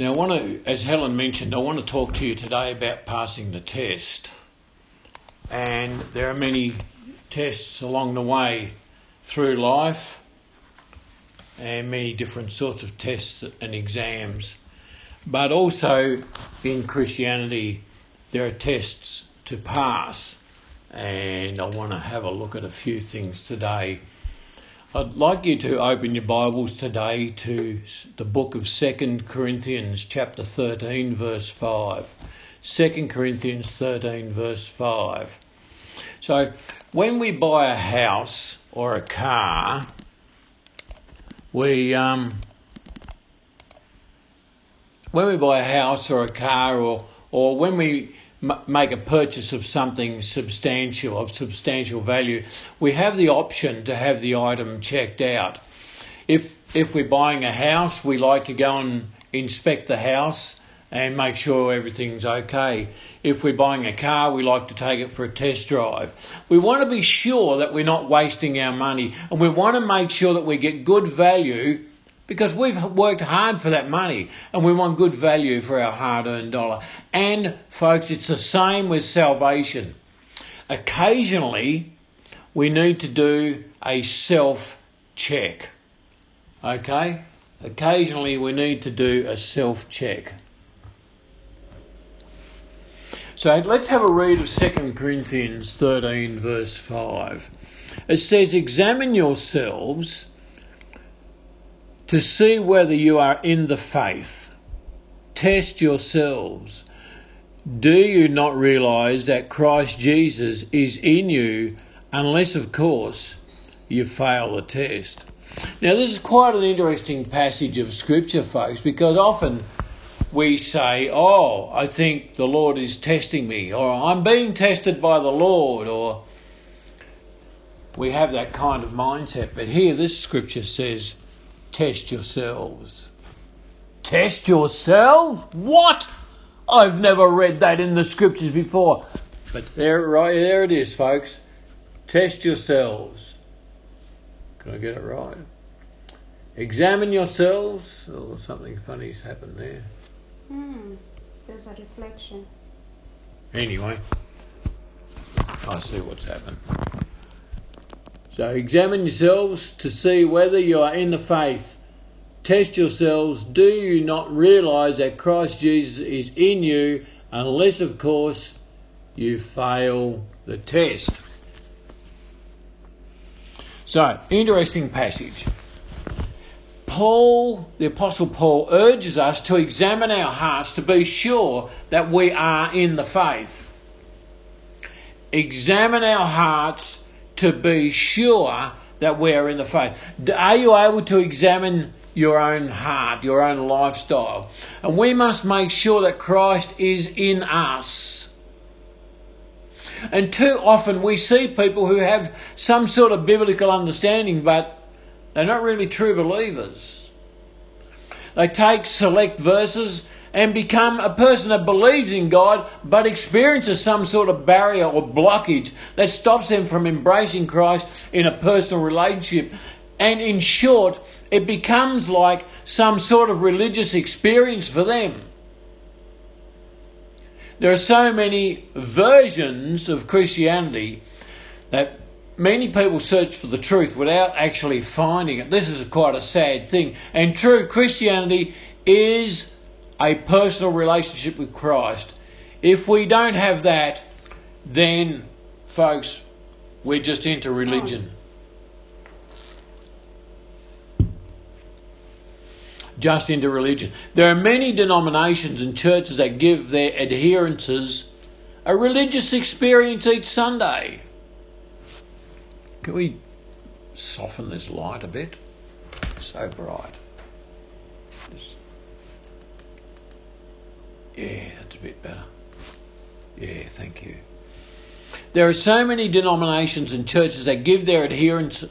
Now, I want to, as Helen mentioned, I want to talk to you today about passing the test. And there are many tests along the way through life, and many different sorts of tests and exams. But also in Christianity, there are tests to pass, and I want to have a look at a few things today. I'd like you to open your Bibles today to the book of 2 Corinthians, chapter 13, verse 5. 2 Corinthians 13, verse 5. So, when we buy a house or a car, we um, when we buy a house or a car or or when we make a purchase of something substantial, of substantial value, we have the option to have the item checked out. If, if we're buying a house, we like to go and inspect the house and make sure everything's okay. If we're buying a car, we like to take it for a test drive. We want to be sure that we're not wasting our money and we want to make sure that we get good value because we've worked hard for that money and we want good value for our hard earned dollar. And folks, it's the same with salvation. Occasionally, we need to do a self check. Okay? Occasionally, we need to do a self check. So let's have a read of 2 Corinthians 13, verse 5. It says, Examine yourselves to see whether you are in the faith. Test yourselves. Do you not realize that Christ Jesus is in you, unless, of course, you fail the test? Now, this is quite an interesting passage of Scripture, folks, because often we say, Oh, I think the Lord is testing me, or I'm being tested by the Lord, or we have that kind of mindset. But here, this Scripture says, Test yourselves. Test yourselves? What? I've never read that in the scriptures before. But there, right there it is, folks. Test yourselves. Can I get it right? Examine yourselves. Oh, something funny's happened there. Hmm. There's a reflection. Anyway, I see what's happened. So examine yourselves to see whether you are in the faith. Test yourselves. Do you not realize that Christ Jesus is in you, unless, of course, you fail the test? So, interesting passage. Paul, the Apostle Paul, urges us to examine our hearts to be sure that we are in the faith. Examine our hearts to be sure that we are in the faith. Are you able to examine your own heart, your own lifestyle? And we must make sure that Christ is in us. And too often we see people who have some sort of biblical understanding, but they're not really true believers. They take select verses and become a person that believes in God but experiences some sort of barrier or blockage that stops them from embracing Christ in a personal relationship. And in short, it becomes like some sort of religious experience for them. There are so many versions of Christianity that many people search for the truth without actually finding it. This is quite a sad thing. And true Christianity is a personal relationship with Christ. If we don't have that, then, folks, we're just into religion. Just into religion. There are many denominations and churches that give their adherences a religious experience each Sunday. Can we soften this light a bit? So bright. Just yeah, that's a bit better. Yeah, thank you. There are so many denominations and churches that give their adherents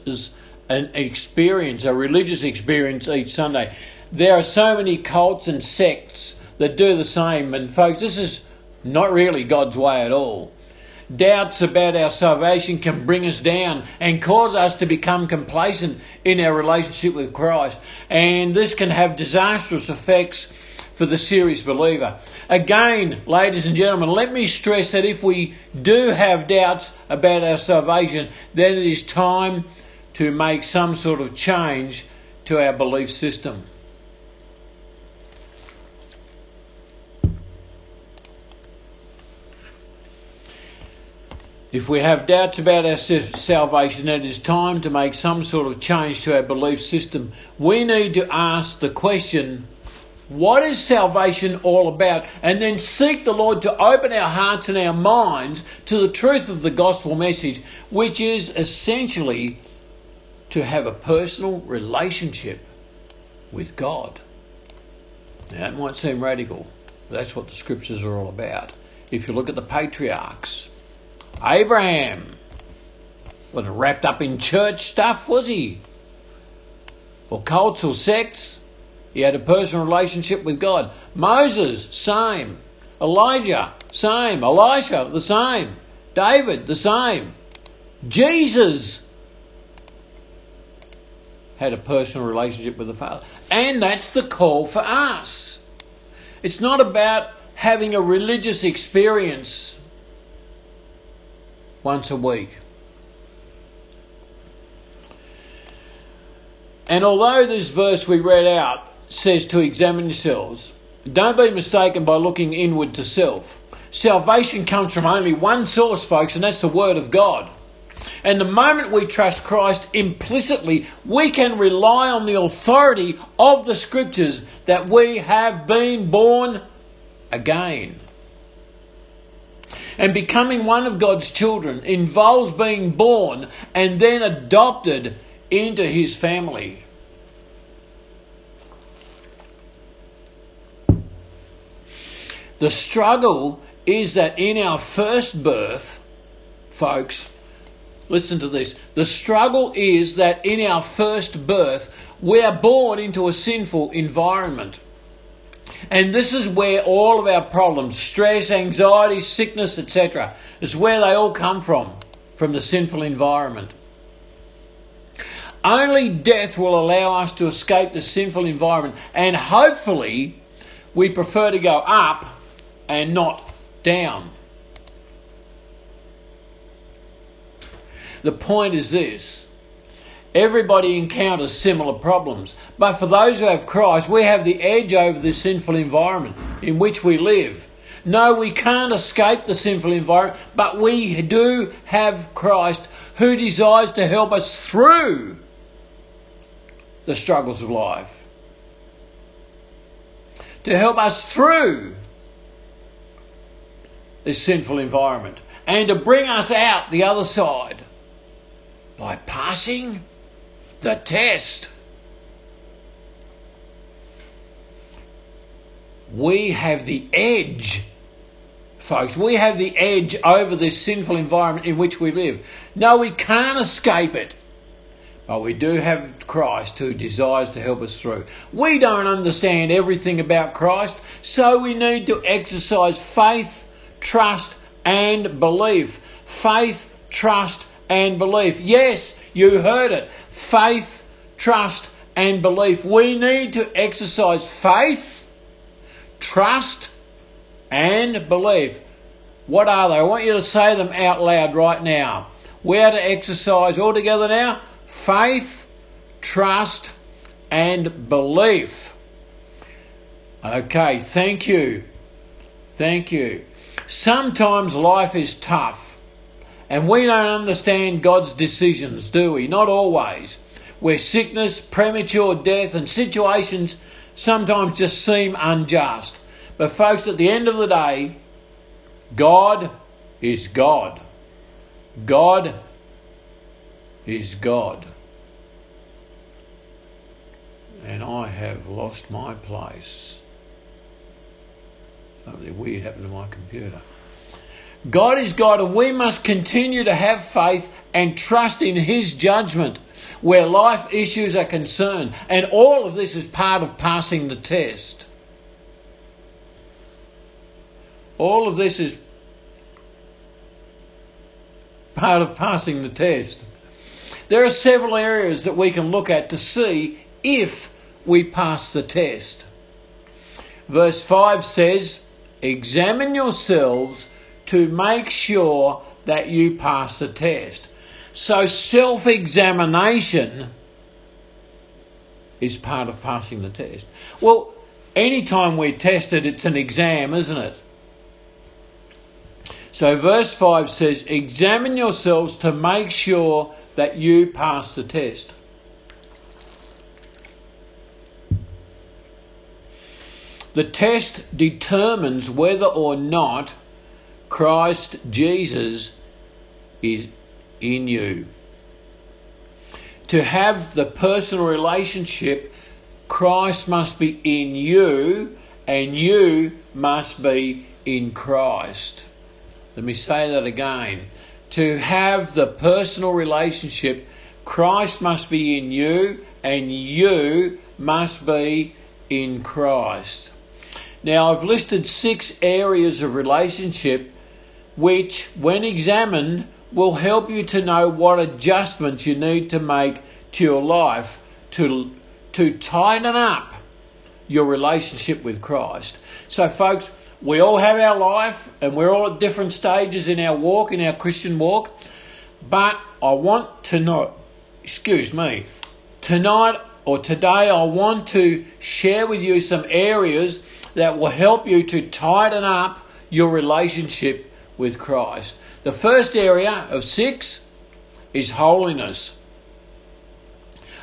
an experience, a religious experience each Sunday. There are so many cults and sects that do the same. And, folks, this is not really God's way at all. Doubts about our salvation can bring us down and cause us to become complacent in our relationship with Christ. And this can have disastrous effects for the serious believer. Again, ladies and gentlemen, let me stress that if we do have doubts about our salvation, then it is time to make some sort of change to our belief system. If we have doubts about our salvation, it is time to make some sort of change to our belief system. We need to ask the question, what is salvation all about? And then seek the Lord to open our hearts and our minds to the truth of the gospel message, which is essentially to have a personal relationship with God. Now, it might seem radical, but that's what the scriptures are all about. If you look at the patriarchs, Abraham wasn't wrapped up in church stuff, was he? Or cults or sects. He had a personal relationship with God. Moses, same. Elijah, same. Elisha, the same. David, the same. Jesus had a personal relationship with the Father. And that's the call for us. It's not about having a religious experience once a week. And although this verse we read out says to examine yourselves, don't be mistaken by looking inward to self. Salvation comes from only one source, folks, and that's the Word of God. And the moment we trust Christ implicitly, we can rely on the authority of the Scriptures that we have been born again. And becoming one of God's children involves being born and then adopted into his family. The struggle is that in our first birth, folks, listen to this. The struggle is that in our first birth, we are born into a sinful environment. And this is where all of our problems, stress, anxiety, sickness, etc., is where they all come from, from the sinful environment. Only death will allow us to escape the sinful environment, and hopefully, we prefer to go up and not down. The point is this Everybody encounters similar problems. But for those who have Christ, we have the edge over the sinful environment in which we live. No, we can't escape the sinful environment, but we do have Christ who desires to help us through the struggles of life. To help us through this sinful environment and to bring us out the other side by passing the test. We have the edge, folks. We have the edge over this sinful environment in which we live. No, we can't escape it. But we do have Christ who desires to help us through. We don't understand everything about Christ, so we need to exercise faith, trust, and belief. Faith, trust, and belief. Yes, you heard it faith, trust, and belief. We need to exercise faith, trust, and belief. What are they? I want you to say them out loud right now. We are to exercise all together now faith, trust, and belief. Okay, thank you. Thank you. Sometimes life is tough. And we don't understand God's decisions, do we? Not always. Where sickness, premature death, and situations sometimes just seem unjust. But, folks, at the end of the day, God is God. God is God. And I have lost my place. Something weird happened to my computer. God is God, and we must continue to have faith and trust in His judgment where life issues are concerned. And all of this is part of passing the test. All of this is part of passing the test. There are several areas that we can look at to see if we pass the test. Verse 5 says, Examine yourselves to make sure that you pass the test. So self examination is part of passing the test. Well, anytime we're tested, it's an exam, isn't it? So, verse 5 says, Examine yourselves to make sure that you pass the test. The test determines whether or not Christ Jesus is in you. To have the personal relationship, Christ must be in you and you must be in Christ. Let me say that again. To have the personal relationship, Christ must be in you and you must be in Christ. Now, I've listed six areas of relationship which, when examined, will help you to know what adjustments you need to make to your life to, to tighten up your relationship with Christ. So, folks, we all have our life and we're all at different stages in our walk, in our Christian walk. But I want to know, excuse me, tonight or today I want to share with you some areas that will help you to tighten up your relationship with Christ. The first area of six is holiness.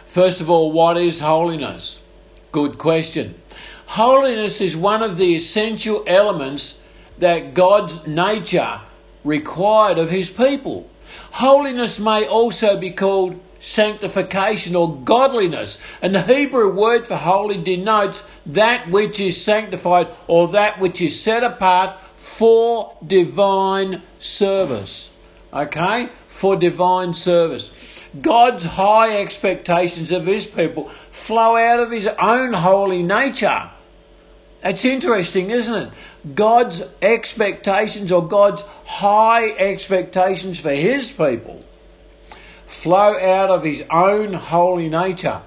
First of all, what is holiness? Good question. Holiness is one of the essential elements that God's nature required of his people. Holiness may also be called sanctification or godliness. And the Hebrew word for holy denotes that which is sanctified or that which is set apart for divine service. Okay? For divine service. God's high expectations of his people flow out of his own holy nature. It's interesting, isn't it? God's expectations or God's high expectations for His people flow out of His own holy nature.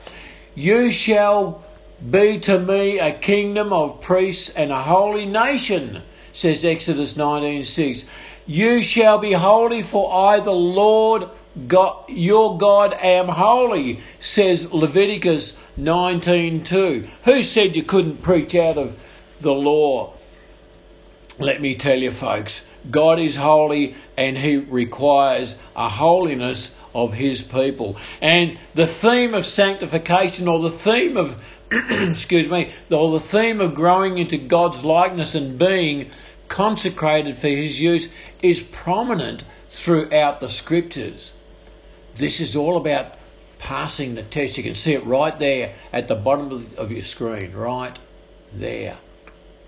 You shall be to me a kingdom of priests and a holy nation, says Exodus 19:6. You shall be holy, for I, the Lord God, your God, am holy, says Leviticus 19:2. Who said you couldn't preach out of the law? Let me tell you, folks, God is holy and He requires a holiness of His people. And the theme of sanctification, or the theme of, excuse me, or the theme of growing into God's likeness and being consecrated for His use, is prominent throughout the Scriptures. This is all about passing the test. You can see it right there at the bottom of, your screen, right there.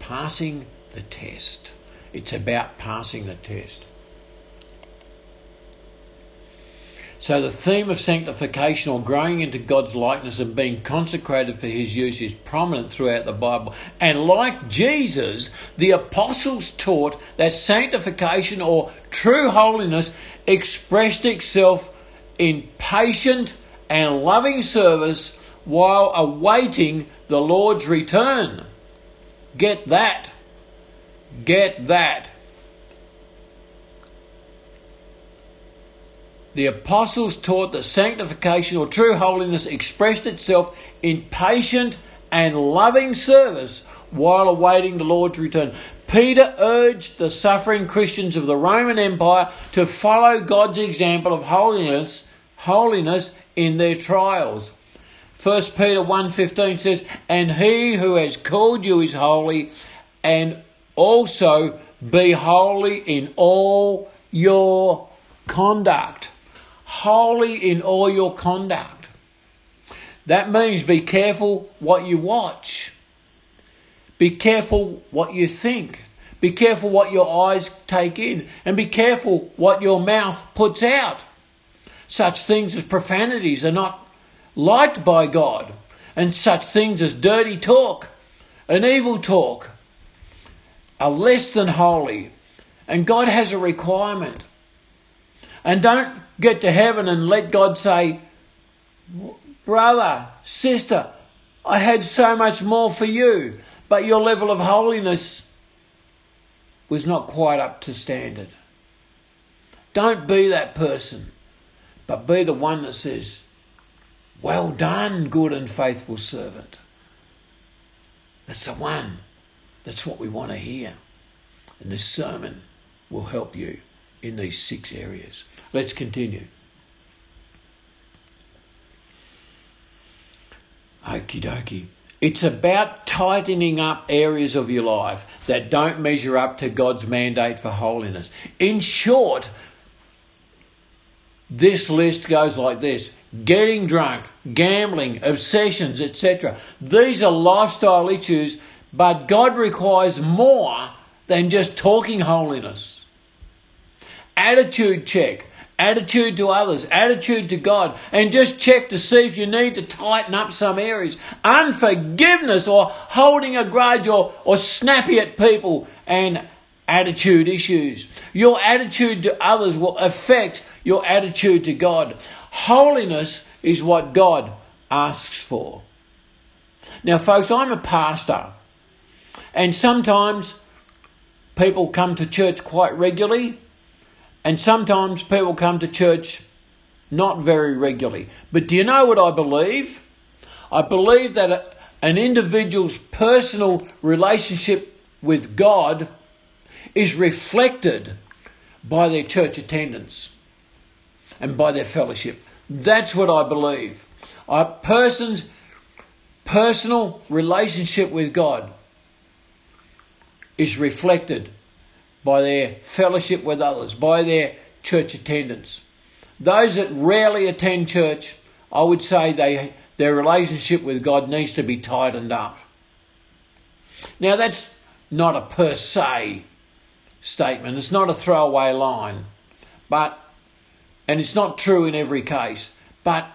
Passing the test. It's about passing the test. So the theme of sanctification or growing into God's likeness and being consecrated for his use is prominent throughout the Bible. And like Jesus, the apostles taught that sanctification or true holiness expressed itself in patient and loving service while awaiting the Lord's return. Get that. Get that. The apostles taught that sanctification or true holiness expressed itself in patient and loving service while awaiting the Lord's return. Peter urged the suffering Christians of the Roman Empire to follow God's example of holiness, holiness in their trials. 1 Peter 1:15 says, "And he who has called you is holy, and also be holy in all your conduct." holy in all your conduct. That means be careful what you watch. Be careful what you think. Be careful what your eyes take in. And be careful what your mouth puts out. Such things as profanities are not liked by God. And such things as dirty talk and evil talk are less than holy. And God has a requirement. And don't get to heaven and let God say, Brother, sister, I had so much more for you. but your level of holiness was not quite up to standard. Don't be that person, but be the one that says, Well done, good and faithful servant. That's the one. That's what we want to hear. And this sermon will help you in these six areas. Let's continue. Okie dokie. It's about tightening up areas of your life that don't measure up to God's mandate for holiness. In short, this list goes like this getting drunk, gambling, obsessions, etc. These are lifestyle issues, but God requires more than just talking holiness. Attitude check attitude to others, attitude to God, and just check to see if you need to tighten up some areas. Unforgiveness or holding a grudge or, or snappy at people and attitude issues. Your attitude to others will affect your attitude to God. Holiness is what God asks for. Now, folks, I'm a pastor, and sometimes people come to church quite regularly and sometimes people come to church not very regularly. But do you know what I believe? I believe that an individual's personal relationship with God is reflected by their church attendance and by their fellowship. That's what I believe. A person's personal relationship with God is reflected by their fellowship with others, by their church attendance. Those that rarely attend church, I would say they, their relationship with God needs to be tightened up. Now, that's not a per se statement, it's not a throwaway line, but, and it's not true in every case, but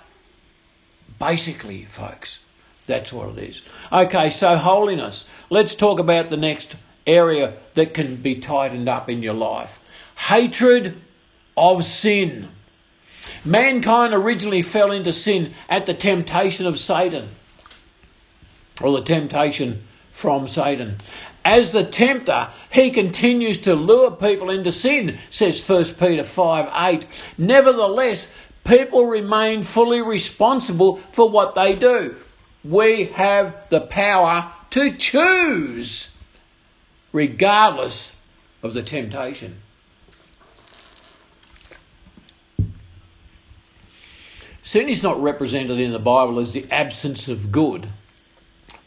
basically, folks, that's what it is. Okay, so holiness. Let's talk about the next area that can be tightened up in your life. Hatred of sin. Mankind originally fell into sin at the temptation of Satan, or the temptation from Satan. As the tempter, he continues to lure people into sin, says 1 Peter 5 8. Nevertheless, people remain fully responsible for what they do. We have the power to choose regardless of the temptation. Sin is not represented in the Bible as the absence of good,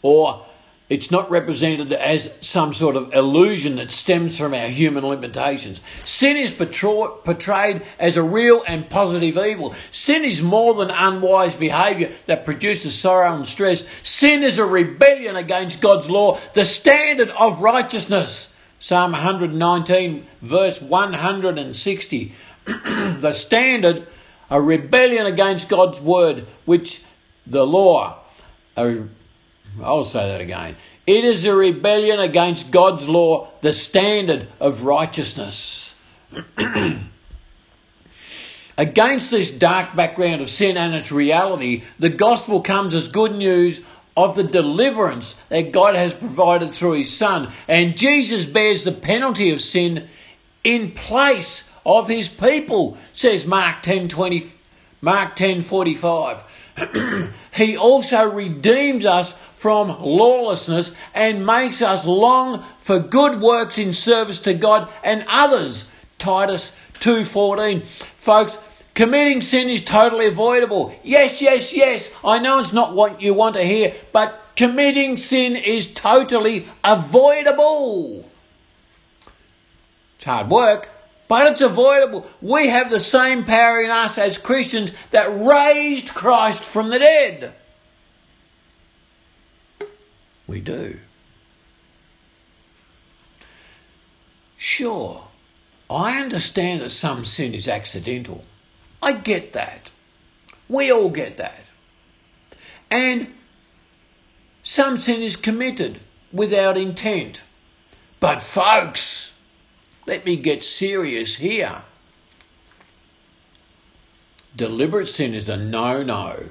or it's not represented as some sort of illusion that stems from our human limitations. Sin is portrayed as a real and positive evil. Sin is more than unwise behaviour that produces sorrow and stress. Sin is a rebellion against God's law, the standard of righteousness. Psalm 119, verse 160. the standard, a rebellion against God's word, which the law, a I'll say that again. It is a rebellion against God's law, the standard of righteousness. against this dark background of sin and its reality, the gospel comes as good news of the deliverance that God has provided through his son. And Jesus bears the penalty of sin in place of his people, says Mark 10 20, Mark 10 45. he also redeems us from lawlessness and makes us long for good works in service to God and others. Titus 2:14. Folks, committing sin is totally avoidable. Yes, yes, yes. I know it's not what you want to hear, but committing sin is totally avoidable. It's hard work, but it's avoidable. We have the same power in us as Christians that raised Christ from the dead. We do. Sure, I understand that some sin is accidental. I get that. We all get that. And some sin is committed without intent. But, folks, let me get serious here. Deliberate sin is a no no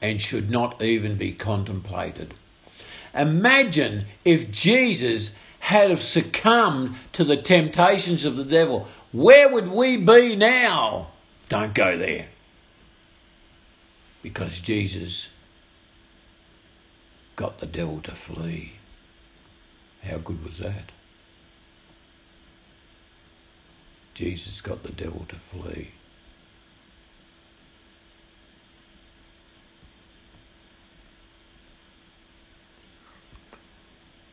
and should not even be contemplated. Imagine if Jesus had have succumbed to the temptations of the devil. Where would we be now? Don't go there. Because Jesus got the devil to flee. How good was that? Jesus got the devil to flee.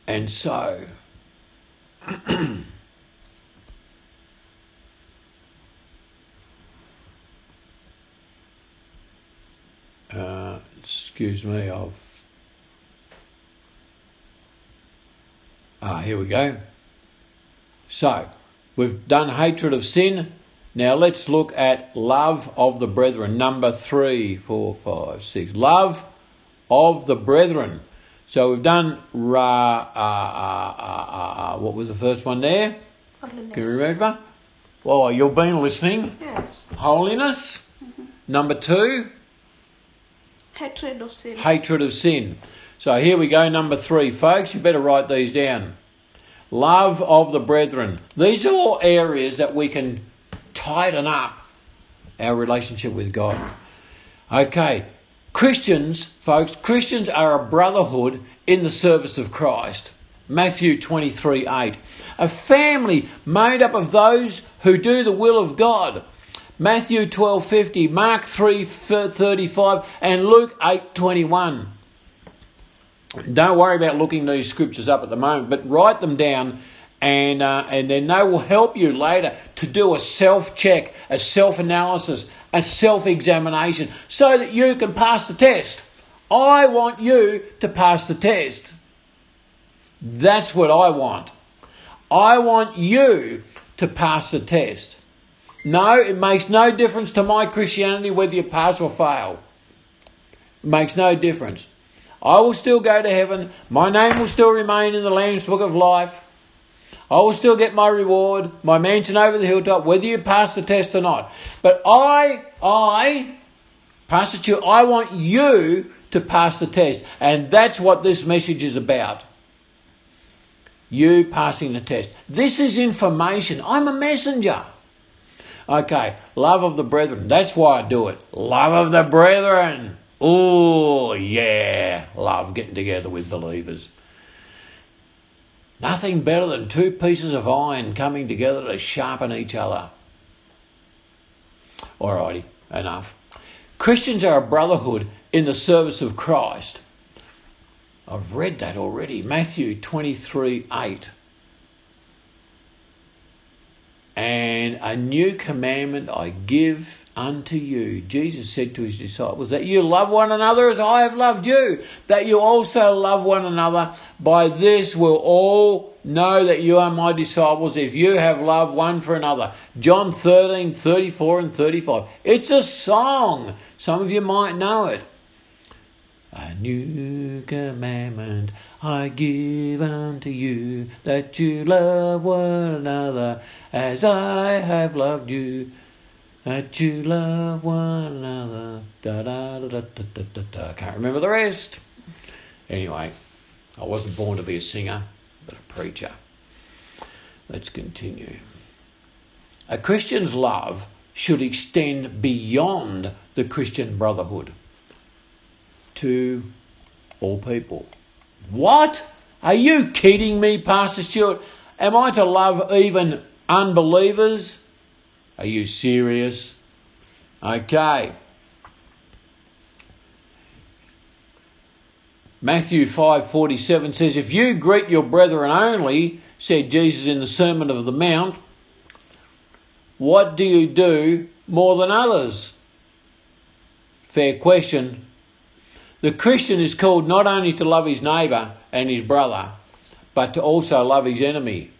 And so, uh, excuse me, I've. Ah, here we go. So, we've done hatred of sin. Now let's look at love of the brethren. Number three, four, five, six. Love of the brethren. So we've done ra. Uh, uh, uh, uh, what was the first one there? Holiness. Can you remember? Well, you've been listening. Yes. Holiness. Number two, Hatred of sin. hatred of sin. So here we go, number three, folks. You better write these down. Love of the brethren. These are all areas that we can tighten up our relationship with God. Okay, Christians, folks, Christians are a brotherhood in the service of Christ. Matthew 23 8. A family made up of those who do the will of God. Matthew 12:50, Mark 3:35 and Luke 8:21. Don't worry about looking these scriptures up at the moment, but write them down and uh, and then they will help you later to do a self check, a self analysis, a self examination so that you can pass the test. I want you to pass the test. That's what I want. I want you to pass the test. No, it makes no difference to my Christianity whether you pass or fail. It makes no difference. I will still go to heaven. My name will still remain in the Lamb's Book of Life. I will still get my reward, my mansion over the hilltop, whether you pass the test or not. But I, I, Pastor Stu, I want you to pass the test. And that's what this message is about. You passing the test. This is information. I'm a messenger. Okay, love of the brethren. That's why I do it. Love of the brethren. Oh, yeah. Love getting together with believers. Nothing better than two pieces of iron coming together to sharpen each other. Alrighty, enough. Christians are a brotherhood in the service of Christ. I've read that already. Matthew 23 8. And a new commandment I give unto you. Jesus said to his disciples that you love one another as I have loved you, that you also love one another. By this will all know that you are my disciples if you have love one for another. John 13, 34 and 35. It's a song. Some of you might know it. A new commandment I give unto you, that you love one another as I have loved you. Uh, that you love one another. Da da da da da da da da. Can't remember the rest. Anyway, I wasn't born to be a singer, but a preacher. Let's continue. A Christian's love should extend beyond the Christian brotherhood to all people. What? Are you kidding me, Pastor Stuart? Am I to love even unbelievers? Are you serious? Okay. Matthew 5:47 says if you greet your brethren only, said Jesus in the Sermon of the Mount, what do you do more than others? Fair question. The Christian is called not only to love his neighbour and his brother, but to also love his enemy.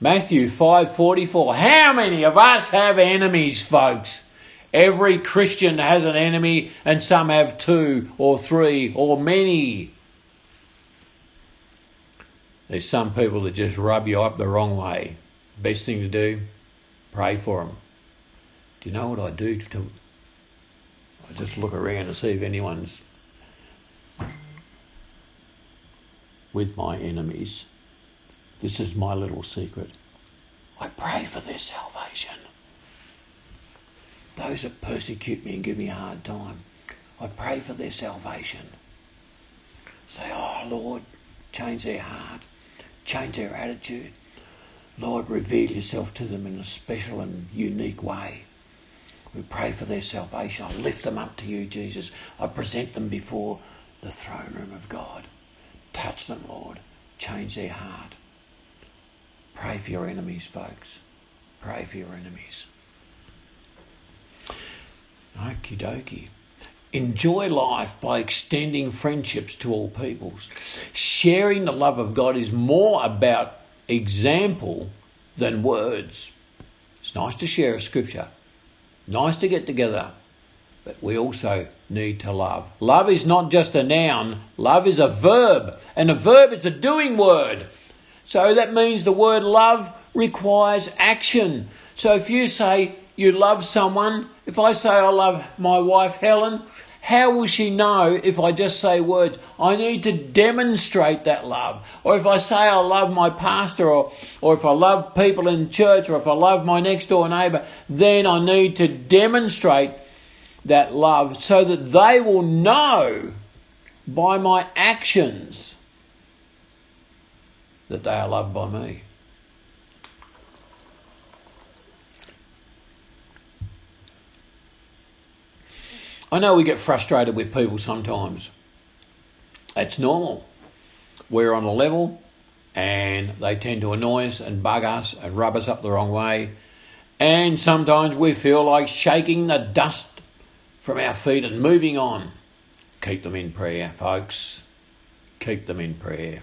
Matthew 5:44. How many of us have enemies, folks? Every Christian has an enemy and some have two or three or many. There's some people that just rub you up the wrong way. Best thing to do, pray for them. Do you know what I do to I just look around to see if anyone's with my enemies. This is my little secret. I pray for their salvation. Those that persecute me and give me a hard time, I pray for their salvation. Say, Oh Lord, change their heart, change their attitude. Lord, reveal yourself to them in a special and unique way. We pray for their salvation. I lift them up to you, Jesus. I present them before the throne room of God. Touch them, Lord. Change their heart. Pray for your enemies, folks. Pray for your enemies. Okie dokie. Enjoy life by extending friendships to all peoples. Sharing the love of God is more about example than words. It's nice to share a scripture, nice to get together, but we also need to love. Love is not just a noun, love is a verb, and a verb is a doing word. So that means the word love requires action. So if you say you love someone, if I say I love my wife Helen, how will she know if I just say words? I need to demonstrate that love. Or if I say I love my pastor, or, or if I love people in church, or if I love my next door neighbour, then I need to demonstrate that love so that they will know by my actions that they are loved by me. I know we get frustrated with people sometimes. It's normal. We're on a level and they tend to annoy us and bug us and rub us up the wrong way. And sometimes we feel like shaking the dust from our feet and moving on. Keep them in prayer, folks. Keep them in prayer.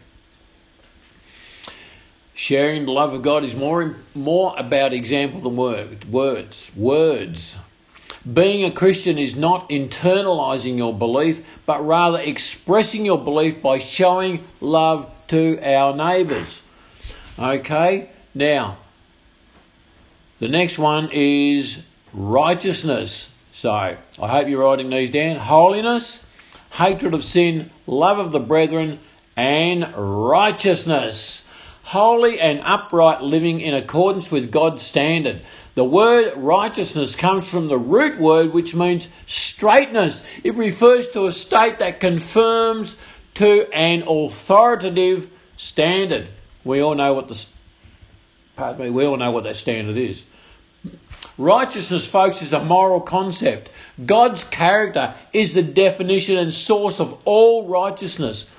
Sharing the love of God is more, more about example than word, words. Words. Being a Christian is not internalizing your belief, but rather expressing your belief by showing love to our neighbours. Okay, now the next one is righteousness. So I hope you're writing these down. Holiness, hatred of sin, love of the brethren, and righteousness. Holy and upright living in accordance with God's standard. The word righteousness comes from the root word which means straightness. It refers to a state that confirms to an authoritative standard. We all know what the pardon me, we all know what that standard is. Righteousness, folks, is a moral concept. God's character is the definition and source of all righteousness.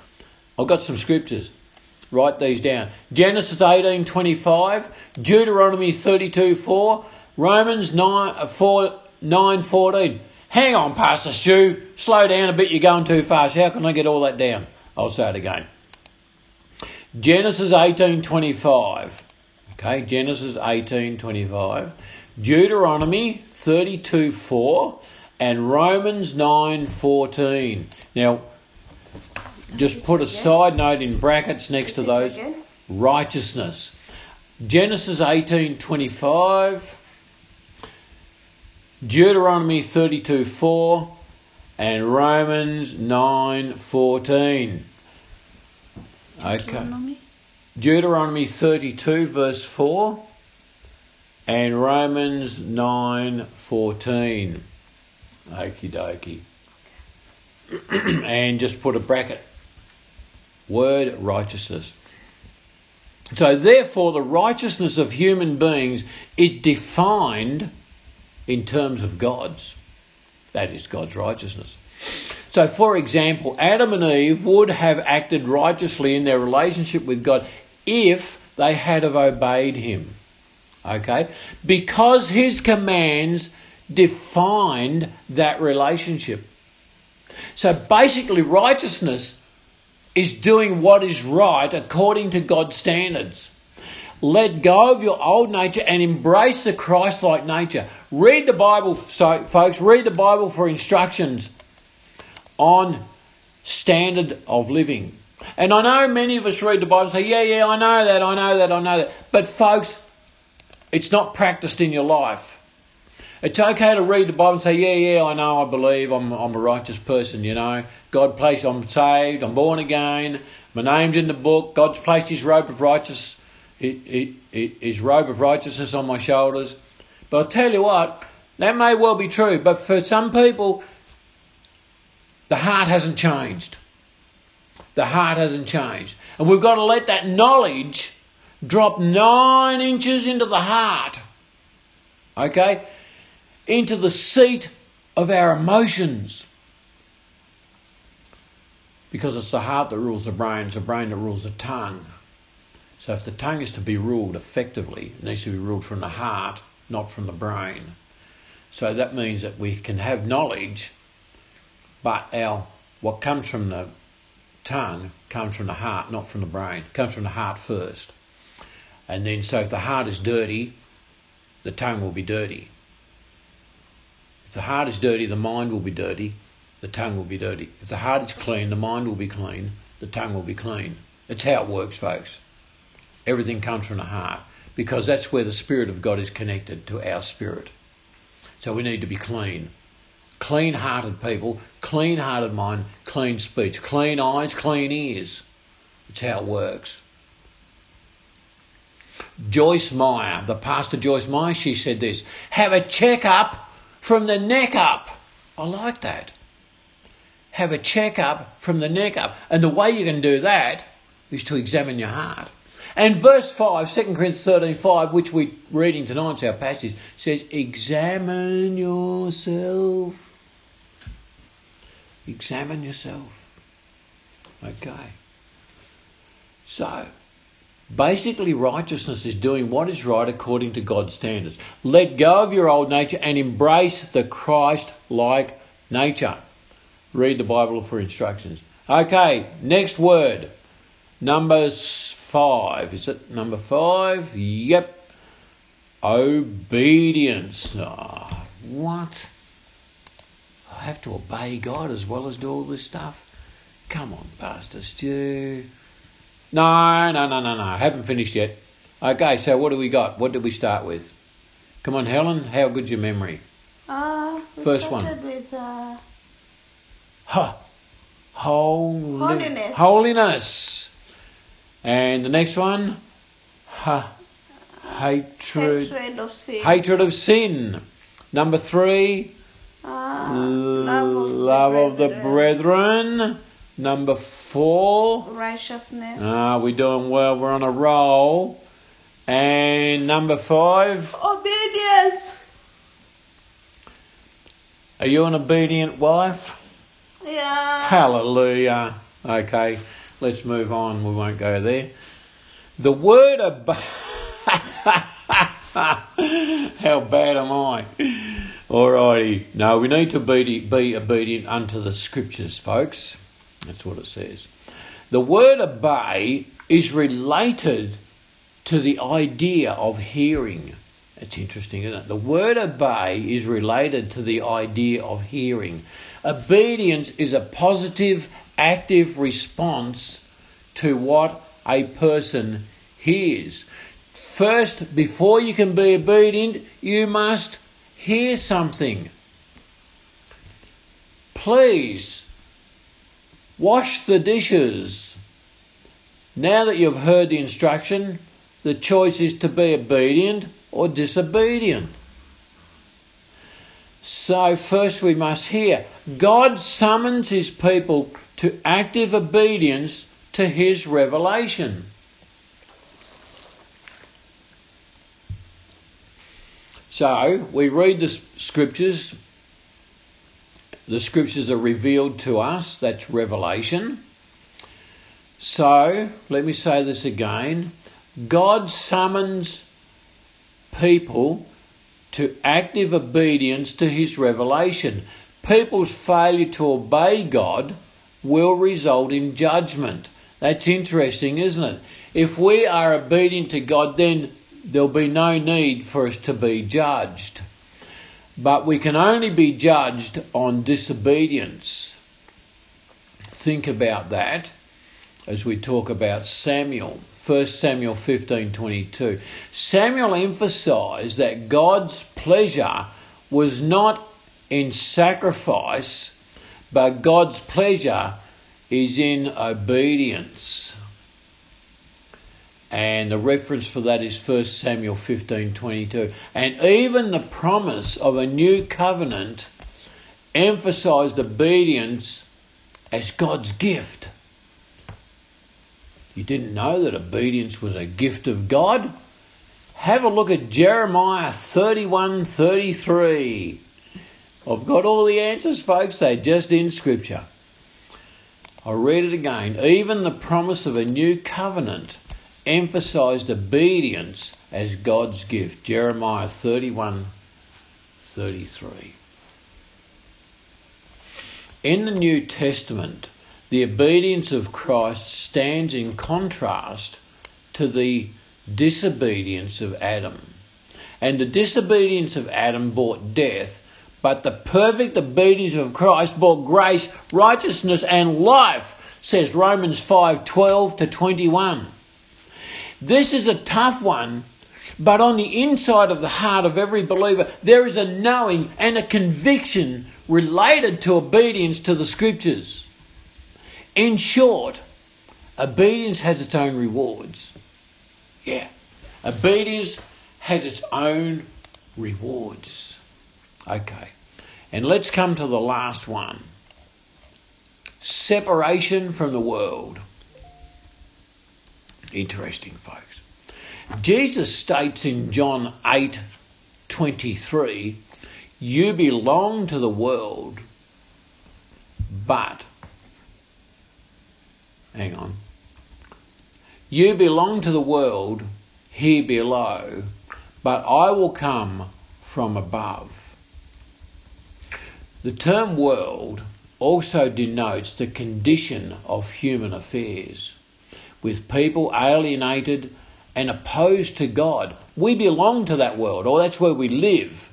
I've got some scriptures. Write these down. Genesis 18:25, Deuteronomy 32:4, Romans 9 uh, 4 9 14. Hang on, Pastor Stu. Slow down a bit, you're going too fast. How can I get all that down? I'll say it again. Genesis 18:25. Okay, Genesis 18:25, Deuteronomy 32:4 and Romans 9:14. Now, just put a side note in brackets next to those. Righteousness. Genesis 18:25, Deuteronomy 32:4, and Romans 9:14. Okay. Deuteronomy. Deuteronomy 32 verse 4 and Romans 9:14. Okie dokie. and just put a bracket. Word righteousness. So therefore the righteousness of human beings is defined in terms of God's. That is God's righteousness. So for example, Adam and Eve would have acted righteously in their relationship with God if they had have obeyed him. Okay? Because his commands defined that relationship. So basically, righteousness is doing what is right according to God's standards. Let go of your old nature and embrace the Christ like nature. Read the Bible, so, folks, read the Bible for instructions on standard of living. And I know many of us read the Bible and say, yeah, yeah, I know that, I know that, I know that. But folks, it's not practiced in your life. It's okay to read the Bible and say, yeah, yeah, I know, I believe, I'm, I'm a righteous person, you know. God placed, I'm saved, I'm born again, my name's in the book, God's placed his robe of righteousness, his robe of righteousness on my shoulders. But I'll tell you what, that may well be true, but for some people, the heart hasn't changed. The heart hasn't changed. And we've got to let that knowledge drop nine inches into the heart. Okay? Into the seat of our emotions. Because it's the heart that rules the brain, it's the brain that rules the tongue. So if the tongue is to be ruled effectively, it needs to be ruled from the heart, not from the brain. So that means that we can have knowledge, but our what comes from the tongue comes from the heart, not from the brain. It comes from the heart first. And then, so if the heart is dirty, the tongue will be dirty. If the heart is dirty, the mind will be dirty, the tongue will be dirty. If the heart is clean, the mind will be clean, the tongue will be clean. It's how it works, folks. Everything comes from the heart because that's where the Spirit of God is connected to our spirit. So we need to be clean clean hearted people, clean hearted mind, clean speech, clean eyes, clean ears. It's how it works. Joyce Meyer, the pastor Joyce Meyer, she said this have a checkup from the neck up. I like that. Have a checkup from the neck up. And the way you can do that is to examine your heart. And verse 5, 2 Corinthians 13 5, which we're reading tonight's our passage, says, Examine yourself Examine yourself. Okay. So, basically, righteousness is doing what is right according to God's standards. Let go of your old nature and embrace the Christ like nature. Read the Bible for instructions. Okay, next word. Number five. Is it number five? Yep. Obedience. Oh, what? I have to obey God as well as do all this stuff? Come on, Pastor Stu. No, no, no, no, no. I haven't finished yet. Okay, so what do we got? What did we start with? Come on, Helen. How good's your memory? Uh, we First started one. with uh, Ha. Holy, Holiness. Holiness. And the next one? Ha. Hatred. hatred of sin. Hatred of sin. Number three, Uh, love of, love the, of the brethren. Number four, Righteousness. ah, we're doing well. We're on a roll. And number five, Obedience. are you an obedient wife? Yeah. Hallelujah. Okay, let's move on. We won't go there. The word of. How bad am I? Alrighty. No, we need to be, be obedient unto the scriptures, folks. That's what it says. The word obey is related to the idea of hearing. It's interesting, isn't it? The word obey is related to the idea of hearing. Obedience is a positive, active response to what a person hears. First, before you can be obedient, you must hear something. Please wash the dishes. Now that you've heard the instruction, the choice is to be obedient or disobedient. So, first we must hear. God summons his people to active obedience to his revelation. So, we read the scriptures. The scriptures are revealed to us, that's revelation. So, let me say this again God summons people to active obedience to his revelation. People's failure to obey God will result in judgment. That's interesting, isn't it? If we are obedient to God, then there'll be no need for us to be judged. But we can only be judged on disobedience. Think about that as we talk about Samuel. 1 Samuel 15:22. Samuel emphasized that God's pleasure was not in sacrifice, but God's pleasure is in obedience. And the reference for that is 1 Samuel 15:22. And even the promise of a new covenant emphasized obedience as God's gift. You didn't know that obedience was a gift of God? Have a look at Jeremiah 31:33. I've got all the answers, folks. They're just in Scripture. I'll read it again. Even the promise of a new covenant emphasized obedience as God's gift. Jeremiah 31 33. In the New Testament, the obedience of Christ stands in contrast to the disobedience of Adam. And the disobedience of Adam brought death, but the perfect obedience of Christ brought grace, righteousness, and life, says Romans 5 12 to 21. This is a tough one, but on the inside of the heart of every believer, there is a knowing and a conviction related to obedience to the scriptures. In short, obedience has its own rewards. Yeah, obedience has its own rewards. Okay, and let's come to the last one separation from the world. Interesting, folks. Jesus states in John 8 23, You belong to the world, but, hang on, you belong to the world here below, but I will come from above. The term world also denotes the condition of human affairs with people alienated and opposed to God. We belong to that world, or that's where we live.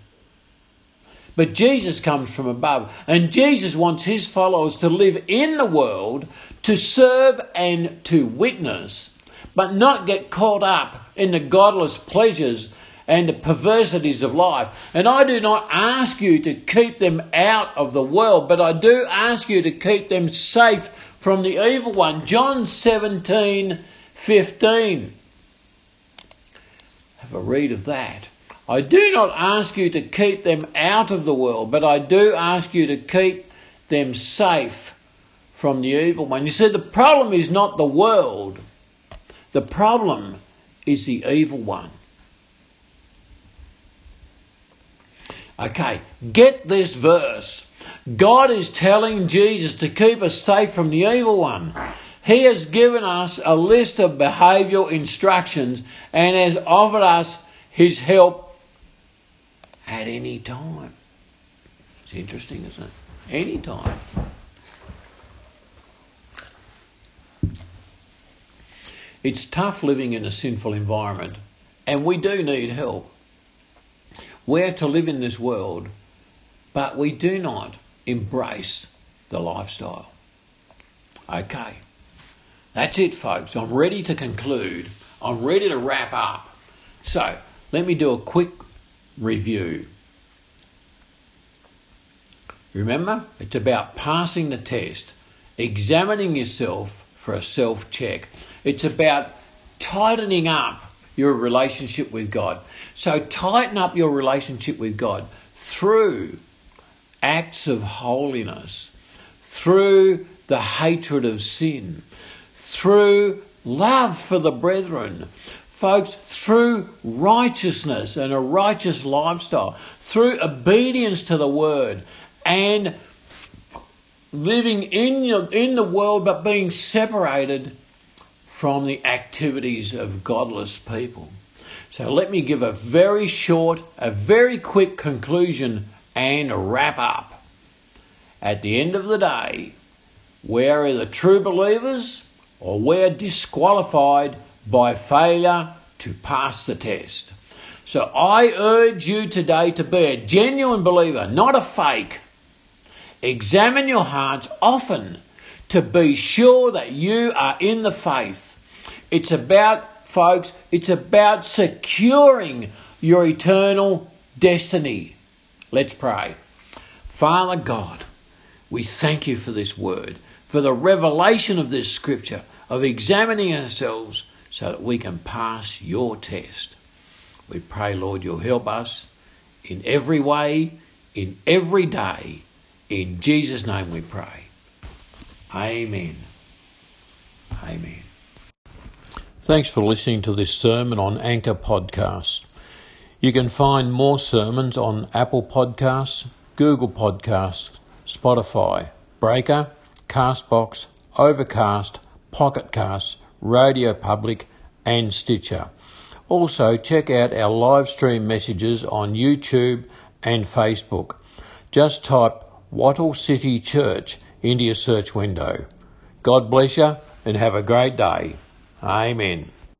But Jesus comes from above, and Jesus wants his followers to live in the world, to serve and to witness, but not get caught up in the godless pleasures and the perversities of life. And I do not ask you to keep them out of the world, but I do ask you to keep them safe from the evil one. John 17 15. Have a read of that. I do not ask you to keep them out of the world, but I do ask you to keep them safe from the evil one. You see, the problem is not the world, the problem is the evil one. Okay, get this verse. God is telling Jesus to keep us safe from the evil one. He has given us a list of behavioral instructions and has offered us his help at any time. It's interesting, isn't it? Any time. It's tough living in a sinful environment, and we do need help. We're to live in this world, but we do not embrace the lifestyle. Okay, that's it, folks. I'm ready to conclude. I'm ready to wrap up. So, let me do a quick review. Remember, it's about passing the test, examining yourself for a self check. It's about tightening up your relationship with God. So tighten up your relationship with God through acts of holiness, through the hatred of sin, through love for the brethren. Folks, through righteousness and a righteous lifestyle, through obedience to the word, and living in, in the world but being separated from the activities of godless people. So let me give a very short, a very quick conclusion and wrap up. At the end of the day, we're either true believers or we're disqualified by failure to pass the test. So I urge you today to be a genuine believer, not a fake. Examine your hearts often to be sure that you are in the faith it's about, folks, it's about securing your eternal destiny. Let's pray. Father God, we thank you for this word, for the revelation of this scripture, of examining ourselves so that we can pass your test. We pray, Lord, you'll help us in every way, in every day. In Jesus' name we pray. Amen. Amen. Thanks for listening to this sermon on Anchor Podcast. You can find more sermons on Apple Podcasts, Google Podcasts, Spotify, Breaker, Castbox, Overcast, Pocket Casts, Radio Public, and Stitcher. Also, check out our live stream messages on YouTube and Facebook. Just type Wattle City Church into your search window. God bless you and have a great day. Amen.